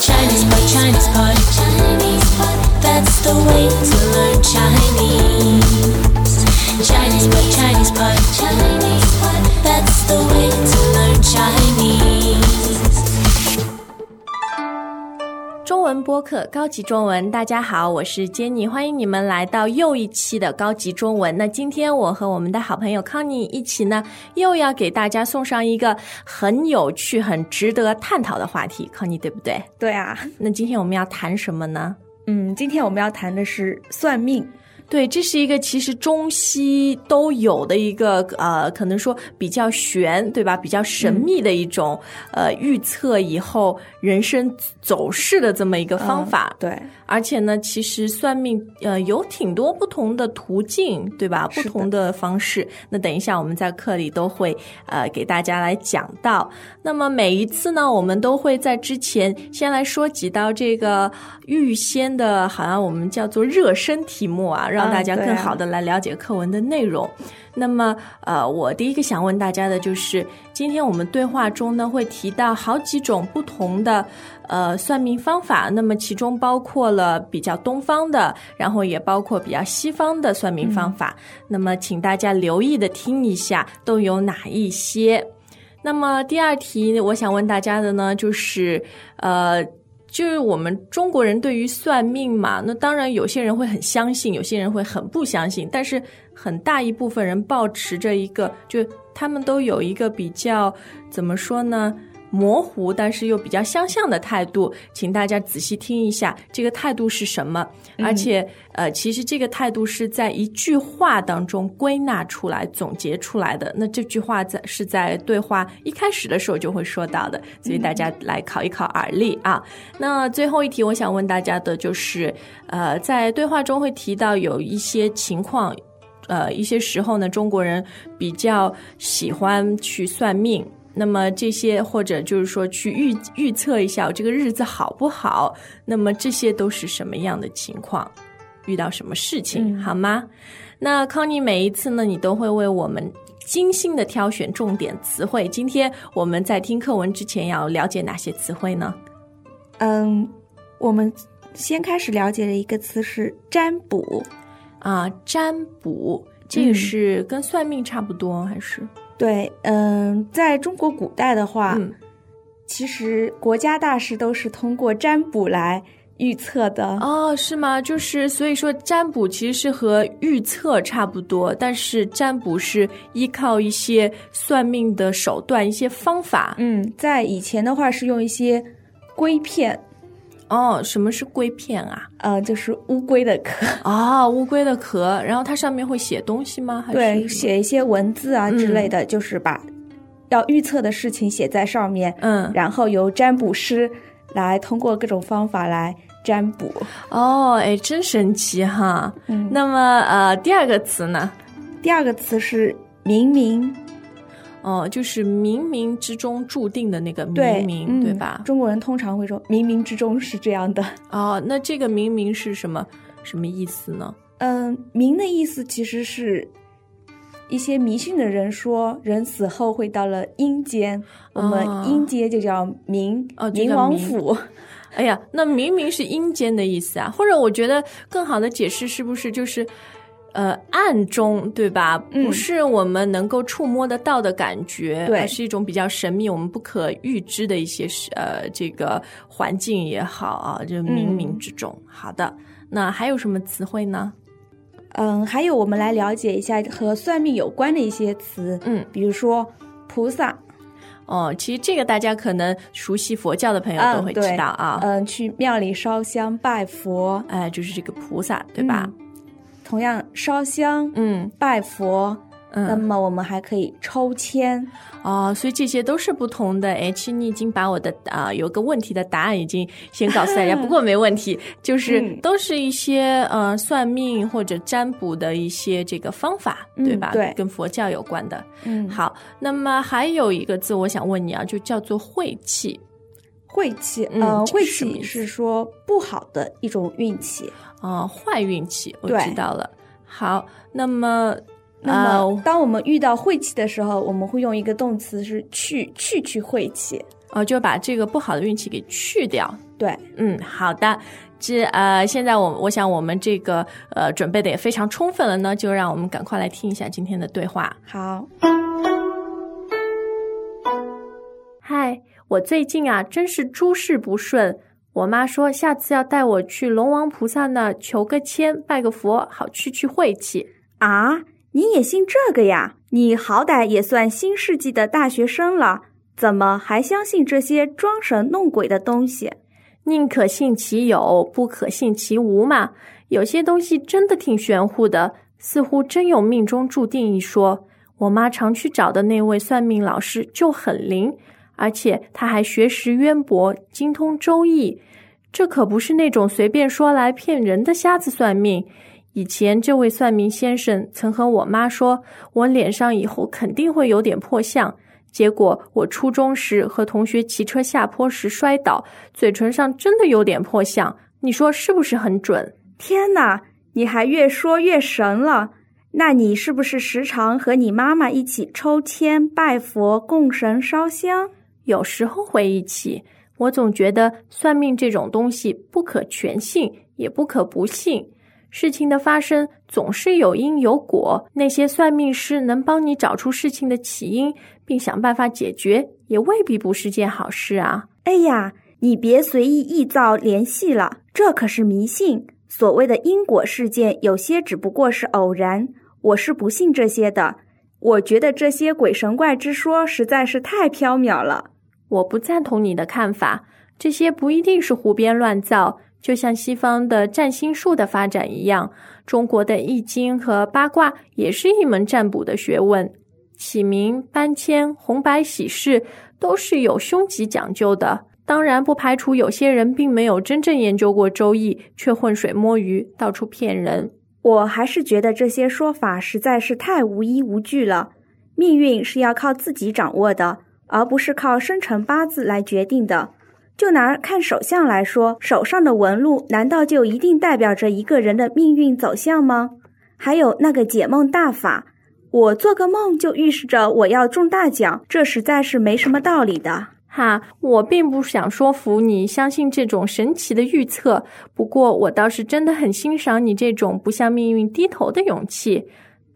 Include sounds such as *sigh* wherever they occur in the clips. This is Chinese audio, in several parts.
Chinese pot, Chinese pot, Chinese pot. That's the way to learn Chinese. Chinese pot, Chinese pot, Chinese 文播客高级中文，大家好，我是 Jenny，欢迎你们来到又一期的高级中文。那今天我和我们的好朋友康妮一起呢，又要给大家送上一个很有趣、很值得探讨的话题。康妮对不对？对啊，那今天我们要谈什么呢？嗯，今天我们要谈的是算命。对，这是一个其实中西都有的一个呃，可能说比较玄，对吧？比较神秘的一种、呃预测以后人生走势的这么一个方法。对，而且呢，其实算命呃有挺多不同的途径，对吧？不同的方式。那等一下我们在课里都会呃给大家来讲到。那么每一次呢，我们都会在之前先来说几道这个预先的，好像我们叫做热身题目啊，让嗯大家更好的来了解课文的内容。那么，呃，我第一个想问大家的就是，今天我们对话中呢会提到好几种不同的呃算命方法，那么其中包括了比较东方的，然后也包括比较西方的算命方法。那么，请大家留意的听一下，都有哪一些？那么第二题，我想问大家的呢，就是呃。就是我们中国人对于算命嘛，那当然有些人会很相信，有些人会很不相信，但是很大一部分人保持着一个，就他们都有一个比较怎么说呢？模糊，但是又比较相像的态度，请大家仔细听一下，这个态度是什么？而且，呃，其实这个态度是在一句话当中归纳出来、总结出来的。那这句话在是在对话一开始的时候就会说到的，所以大家来考一考耳力啊。那最后一题，我想问大家的就是，呃，在对话中会提到有一些情况。呃，一些时候呢，中国人比较喜欢去算命，那么这些或者就是说去预预测一下我这个日子好不好，那么这些都是什么样的情况，遇到什么事情，嗯好吗？那康妮每一次呢，你都会为我们精心的挑选重点词汇。今天我们在听课文之前要了解哪些词汇呢？嗯，我们先开始了解的一个词是占卜。啊，占卜，这个嗯是跟算命差不多还是？对，嗯，在中国古代的话，嗯其实国家大事都是通过占卜来预测的。哦，是吗？就是所以说，占卜其实是和预测差不多，但是占卜是依靠一些算命的手段、一些方法。嗯，在以前的话是用一些龟片，哦，什么是龟片啊？呃，就是乌龟的壳，啊、乌龟的壳，然后它上面会写东西吗？还是对，写一些文字啊之类的，就是把要预测的事情写在上面，嗯，然后由占卜师来通过各种方法来占卜。哦，哎，真神奇哈。嗯，那么呃，第二个词呢？第二个词是冥冥，哦，就是冥冥之中注定的那个对冥冥，嗯对吧？中国人通常会说冥冥之中是这样的。哦，那这个冥冥是什么什么意思呢？嗯，冥的意思其实是一些迷信的人说，人死后会到了阴间，我啊们阴间就叫冥，哦就冥王府。哎呀，那明明是阴间的意思啊，或者我觉得更好的解释是不是就是，呃，暗中对吧？嗯不是我们能够触摸得到的感觉，对而是一种比较神秘、我们不可预知的一些是呃这个环境也好啊，就冥冥之中。好的，那还有什么词汇呢？嗯，还有我们来了解一下和算命有关的一些词，嗯，比如说菩萨，哦，其实这个大家可能熟悉佛教的朋友都会知道啊，嗯，去庙里烧香拜佛，哎，就是这个菩萨，对吧？嗯同样烧香、嗯拜佛，嗯那嗯，么我们还可以抽签。哦，所以这些都是不同的。哎，你已经把我的啊、有个问题的答案已经先告诉大家，*laughs* 不过没问题，就是嗯都是一些呃算命或者占卜的一些这个方法，嗯对吧？对跟佛教有关的。嗯，好，那么还有一个字我想问你啊，就叫做晦气。晦气，嗯呃，晦气是说不好的一种运气。啊，坏运气，我知道了。好，那么那么，呃当我们遇到晦气的时候，我们会用一个动词是去去去晦气。呃，就把这个不好的运气给去掉，对，嗯，好的。这呃，现在我我想我们这个呃准备的也非常充分了呢，就让我们赶快来听一下今天的对话。好。嗨，我最近啊，真是诸事不顺。我妈说下次要带我去龙王菩萨那求个签、拜个佛，好去去晦气。啊，你也信这个呀？你好歹也算新世纪的大学生了，怎么还相信这些装神弄鬼的东西？宁可信其有，不可信其无嘛。有些东西真的挺玄乎的，似乎真有命中注定一说。我妈常去找的那位算命老师就很灵，而且他还学识渊博，精通周易。这可不是那种随便说来骗人的瞎子算命。以前这位算命先生曾和我妈说，我脸上以后肯定会有点破相。结果我初中时和同学骑车下坡时摔倒，嘴唇上真的有点破相。你说是不是很准？天哪，你还越说越神了。那你是不是时常和你妈妈一起抽签、拜佛、供神、烧香？有时候会一起。我总觉得算命这种东西不可全信，也不可不信。事情的发生总是有因有果，那些算命师能帮你找出事情的起因，并想办法解决，也未必不是件好事啊！哎呀，你别随意臆造联系了，这可是迷信。所谓的因果事件，有些只不过是偶然。我是不信这些的，我觉得这些鬼神怪之说实在是太缥缈了。我不赞同你的看法，这些不一定是胡编乱造。就像西方的占星术的发展一样，中国的易经和八卦也是一门占卜的学问。起名、搬迁、红白喜事都是有凶吉讲究的。当然，不排除有些人并没有真正研究过周易，却浑水摸鱼，到处骗人。我还是觉得这些说法实在是太无依无据了。命运是要靠自己掌握的，而不是靠生辰八字来决定的。就拿看手相来说，手上的纹路难道就一定代表着一个人的命运走向吗？还有那个解梦大法，我做个梦就预示着我要中大奖，这实在是没什么道理的。哈，我并不想说服你相信这种神奇的预测，不过我倒是真的很欣赏你这种不向命运低头的勇气。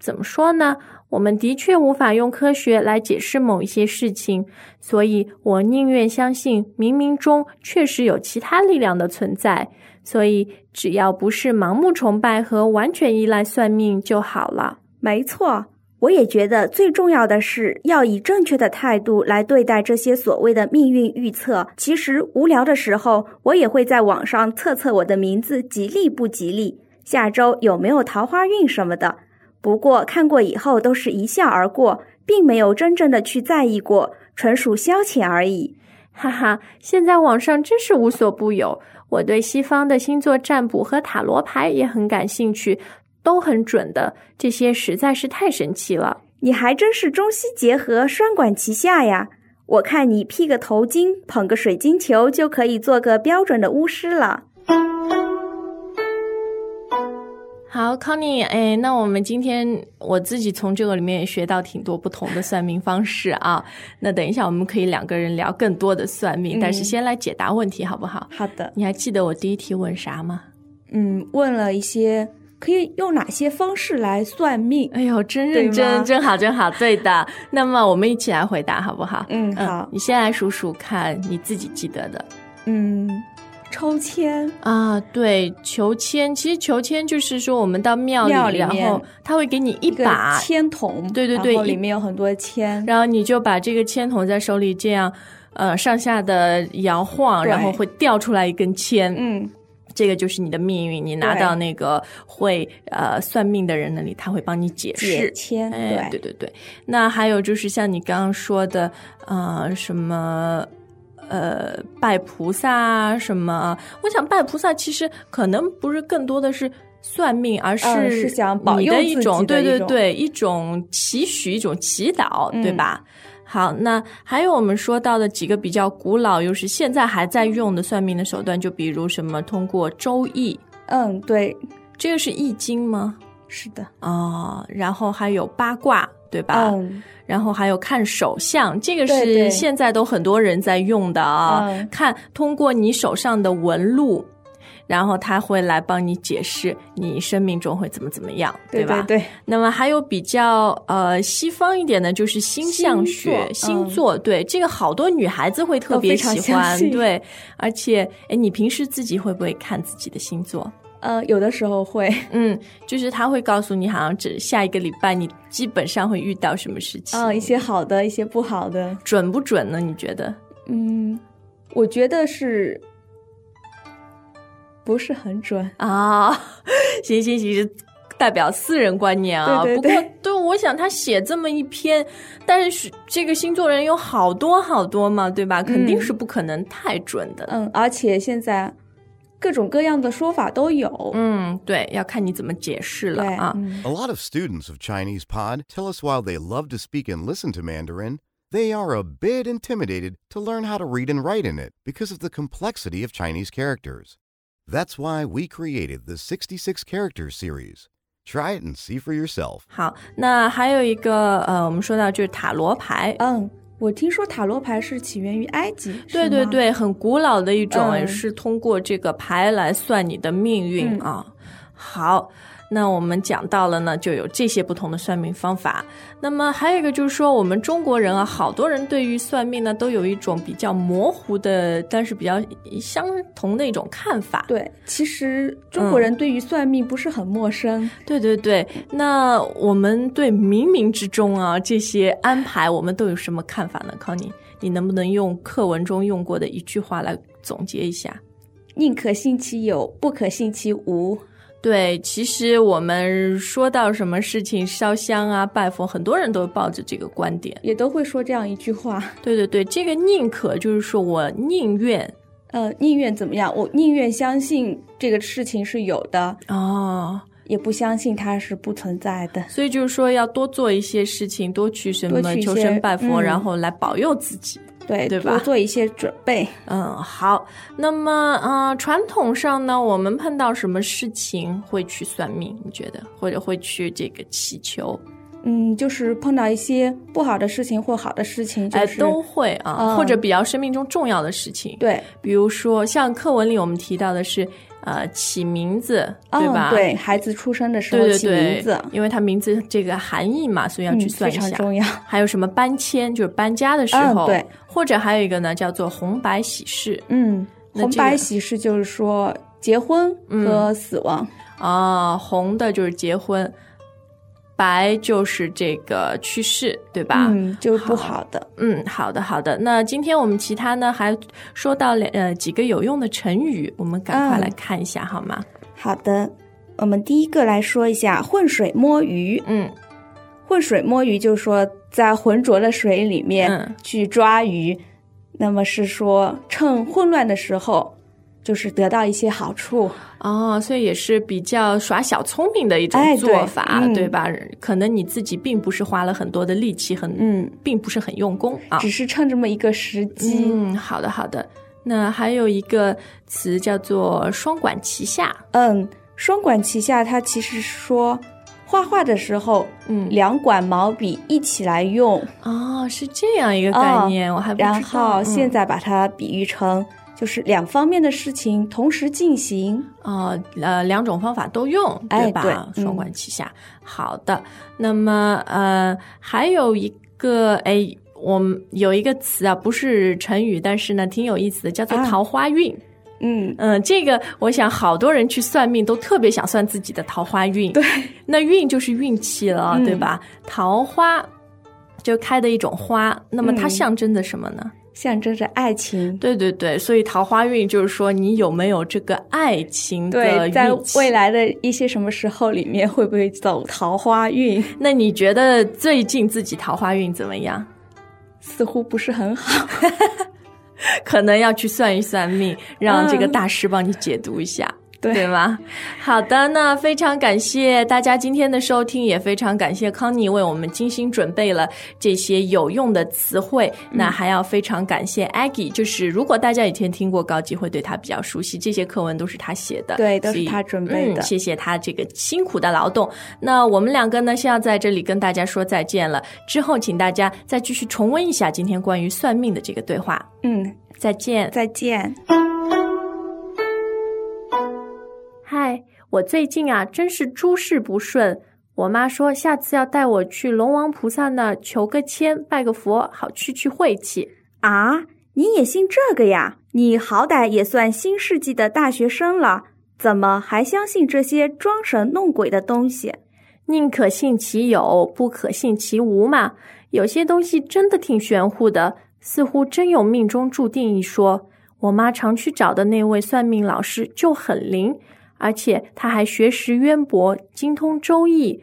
怎么说呢？我们的确无法用科学来解释某一些事情，所以我宁愿相信冥冥中确实有其他力量的存在。所以只要不是盲目崇拜和完全依赖算命就好了。没错，我也觉得最重要的是要以正确的态度来对待这些所谓的命运预测。其实无聊的时候，我也会在网上测测我的名字吉利不吉利，下周有没有桃花运什么的。不过看过以后都是一笑而过，并没有真正的去在意过，纯属消遣而已。哈哈，现在网上真是无所不有。我对西方的星座占卜和塔罗牌也很感兴趣，都很准的。这些实在是太神奇了。你还真是中西结合，双管齐下呀！我看你披个头巾，捧个水晶球，就可以做个标准的巫师了。好，Conny，哎，那我们今天我自己从这个里面也学到挺多不同的算命方式啊。那等一下我们可以两个人聊更多的算命，但是先来解答问题好不好？好的。你还记得我第一题问啥吗？嗯，问了一些可以用哪些方式来算命。哎呦，真认真，真好，真好。对的。那么我们一起来回答好不好？嗯，好。你先来数数看你自己记得的。嗯。抽签啊，对，求签。其实求签就是说，我们到庙里，然后他会给你一把签筒，对对对，里面有很多签，然后你就把这个签筒在手里这样，呃，上下的摇晃，然后会掉出来一根签。嗯，这个就是你的命运。你拿到那个会呃算命的人那里，他会帮你解释签。对对对对。那还有就是像你刚刚说的，呃，什么？呃，拜菩萨啊，什么？我想拜菩萨其实可能不是更多的是算命，而是是想保佑的一种，对对对，一种祈许，一种祈祷，对吧？好，那还有我们说到的几个比较古老又是现在还在用的算命的手段，就比如什么通过周易，嗯，对，这个是易经吗？是的，哦，然后还有八卦，对吧？嗯，然后还有看手相，这个是现在都很多人在用的啊。嗯看通过你手上的纹路，然后他会来帮你解释你生命中会怎么怎么样，吧？对对对，那么还有比较呃西方一点的，就是星象学、星座嗯星座。对，这个好多女孩子会特别喜欢对，而且哎，你平时自己会不会看自己的星座？呃，有的时候会，嗯，就是他会告诉你，好像只下一个礼拜你基本上会遇到什么事情，啊、一些好的，一些不好的，准不准呢？你觉得？嗯，我觉得是不是很准？啊，行 *laughs* 行行，是代表私人观念啊。对对不过对，对，我想他写这么一篇，但是这个星座人有好多好多嘛，对吧？肯定是不可能太准的。嗯，而且现在各种各样的说法都有。嗯，对，要看你怎么解释了对，啊。嗯 A lot of students of Chinese Pod tell us while they love to speak and listen to Mandarin, they are a bit intimidated to learn how to read and write in it because of the complexity of Chinese characters. That's why we created the 66 Characters series. Try it and see for yourself. 好，那还有一个呃，我们说到就是塔罗牌。嗯， 我听说塔罗牌是起源于埃及，对对对，很古老的一种，是通过这个牌来算你的命运、嗯。啊。好，那我们讲到了呢，就有这些不同的算命方法。那么还有一个就是说，我们中国人啊，好多人对于算命呢，都有一种比较模糊的，但是比较相同的一种看法。对，其实中国人对于算命不是很陌生。对对对，那我们对冥冥之中啊这些安排，我们都有什么看法呢？Conny，你能不能用课文中用过的一句话来总结一下？宁可信其有，不可信其无。对，其实我们说到什么事情烧香啊、拜佛，很多人都抱着这个观点。也都会说这样一句话，*laughs* 对对对，这个宁可就是说我宁愿呃，宁愿怎么样？我宁愿相信这个事情是有的，哦，也不相信它是不存在的。所以就是说要多做一些事情，多去什么求神拜佛，嗯然后来保佑自己。对，对吧多做一些准备。嗯，好。那么，呃，传统上呢，我们碰到什么事情会去算命？你觉得，或者会去这个祈求？嗯，就是碰到一些不好的事情或好的事情，就哎，都会啊，嗯或者比较生命中重要的事情。对，比如说，像课文里我们提到的是，呃，起名字，对吧？嗯对，孩子出生的时候起对对对，名字，因为他名字这个含义嘛，所以要去嗯，算一下。非常重要。还有什么搬迁，就是搬家的时候，嗯对，或者还有一个呢，叫做红白喜事嗯，红白喜事就是说结婚和死亡。啊，红的就是结婚，白就是这个去世，对吧？嗯，就是不好的。嗯，好的好的。那今天我们其他呢还说到两呃几个有用的成语，我们赶快嗯来看一下、好吗？好的，我们第一个来说一下浑水摸鱼。嗯浑水摸鱼就是说在浑浊的水里面嗯去抓鱼，那么是说趁混乱的时候，就是得到一些好处。哦，所以也是比较耍小聪明的一种做法，嗯对吧？可能你自己并不是花了很多的力气，很嗯，并不是很用功啊。只是趁这么一个时机。嗯，好的好的。那还有一个词叫做双管齐下。嗯，双管齐下，它其实说画画的时候，嗯两管毛笔一起来用，哦，是这样一个概念，我还不知道。然后嗯现在把它比喻成就是两方面的事情同时进行。哦，呃，两种方法都用，吧？哎对吧双管齐下。好的，那么呃，还有一个哎，我们有一个词啊，不是成语，但是呢挺有意思的，叫做啊桃花运。嗯，嗯，这个我想好多人去算命都特别想算自己的桃花运。对，那运就是运气了，嗯对吧？桃花就开的一种花，那么它嗯象征着什么呢？象征着爱情。对对对，所以桃花运就是说你有没有这个爱情的对，在未来的一些什么时候里面，会不会走桃花运？那你觉得最近自己桃花运怎么样？似乎不是很好。*laughs* 可能要去算一算命，让这个嗯大师帮你解读一下。对对吗？好的，那非常感谢大家今天的收听，也非常感谢康妮为我们精心准备了这些有用的词汇。嗯那还要非常感谢 Aggie，就是如果大家以前听过高级，会对他比较熟悉，这些课文都是他写的，对都是他准备的嗯。谢谢他这个辛苦的劳动。那我们两个呢，先要在这里跟大家说再见了。之后，请大家再继续重温一下今天关于算命的这个对话。嗯，再见。再见。嗨，我最近啊，真是诸事不顺。我妈说下次要带我去龙王菩萨那求个签、拜个佛，好去去晦气。啊，你也信这个呀？你好歹也算新世纪的大学生了，怎么还相信这些装神弄鬼的东西？宁可信其有，不可信其无嘛。有些东西真的挺玄乎的，似乎真有命中注定一说。我妈常去找的那位算命老师就很灵，而且他还学识渊博，精通周易。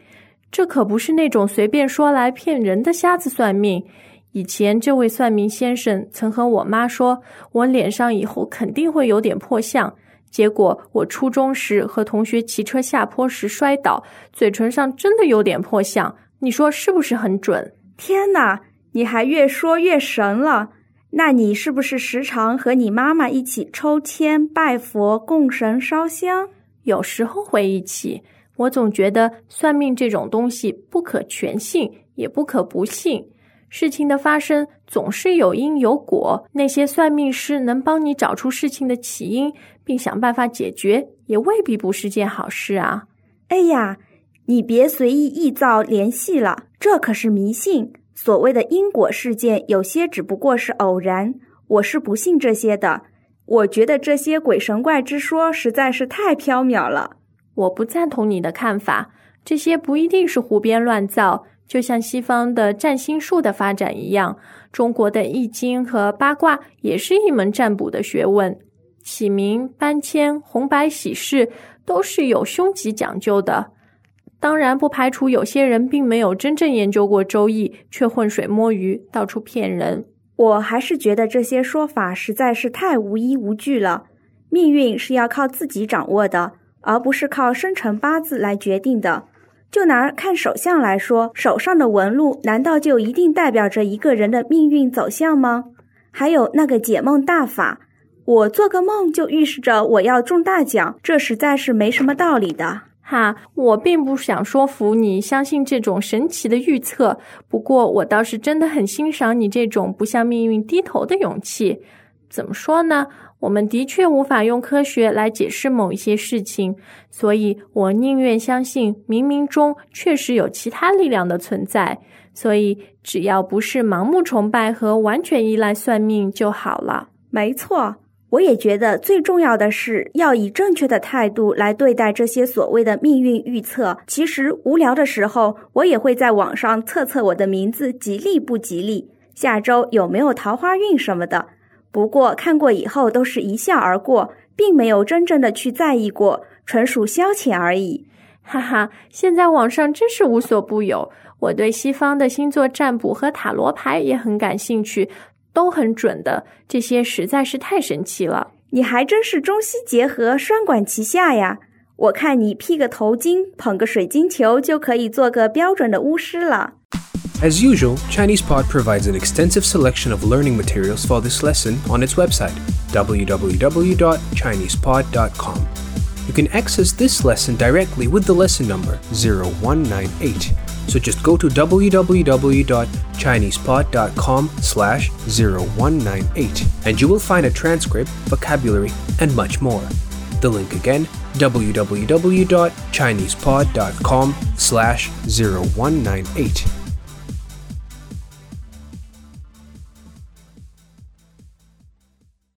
这可不是那种随便说来骗人的瞎子算命。以前这位算命先生曾和我妈说，我脸上以后肯定会有点破相。结果我初中时和同学骑车下坡时摔倒，嘴唇上真的有点破相。你说是不是很准？天哪，你还越说越神了。那你是不是时常和你妈妈一起抽签、拜佛、供神、烧香？有时候回忆起。我总觉得算命这种东西不可全信，也不可不信。事情的发生总是有因有果，那些算命师能帮你找出事情的起因，并想办法解决，也未必不是件好事啊。哎呀，你别随意臆造联系了，这可是迷信。所谓的因果事件，有些只不过是偶然。我是不信这些的。我觉得这些鬼神怪之说实在是太缥缈了。我不赞同你的看法，这些不一定是胡编乱造。就像西方的占星术的发展一样，中国的易经和八卦也是一门占卜的学问。起名、搬迁、红白喜事都是有凶吉讲究的。当然，不排除有些人并没有真正研究过周易，却浑水摸鱼，到处骗人。我还是觉得这些说法实在是太无依无据了。命运是要靠自己掌握的，而不是靠生辰八字来决定的。就拿看手相来说，手上的纹路难道就一定代表着一个人的命运走向吗？还有那个解梦大法，我做个梦就预示着我要中大奖，这实在是没什么道理的。哈，我并不想说服你相信这种神奇的预测，不过我倒是真的很欣赏你这种不向命运低头的勇气。怎么说呢？我们的确无法用科学来解释某一些事情，所以我宁愿相信冥冥中确实有其他力量的存在。所以，只要不是盲目崇拜和完全依赖算命就好了。没错，我也觉得最重要的是要以正确的态度来对待这些所谓的命运预测。其实无聊的时候，我也会在网上测测我的名字吉利不吉利，下周有没有桃花运什么的。不过看过以后都是一笑而过，并没有真正的去在意过，纯属消遣而已。哈哈，现在网上真是无所不有。我对西方的星座占卜和塔罗牌也很感兴趣，都很准的。这些实在是太神奇了。你还真是中西结合，双管齐下呀！我看你披个头巾，捧个水晶球，就可以做个标准的巫师了。As usual, ChinesePod provides an extensive selection of learning materials for this lesson on its website, www.chinesepod.com. You can access this lesson directly with the lesson number 0198. So just go to www.chinesepod.com slash 0198 and you will find a transcript, vocabulary, and much more. The link again, www.chinesepod.com slash 0198.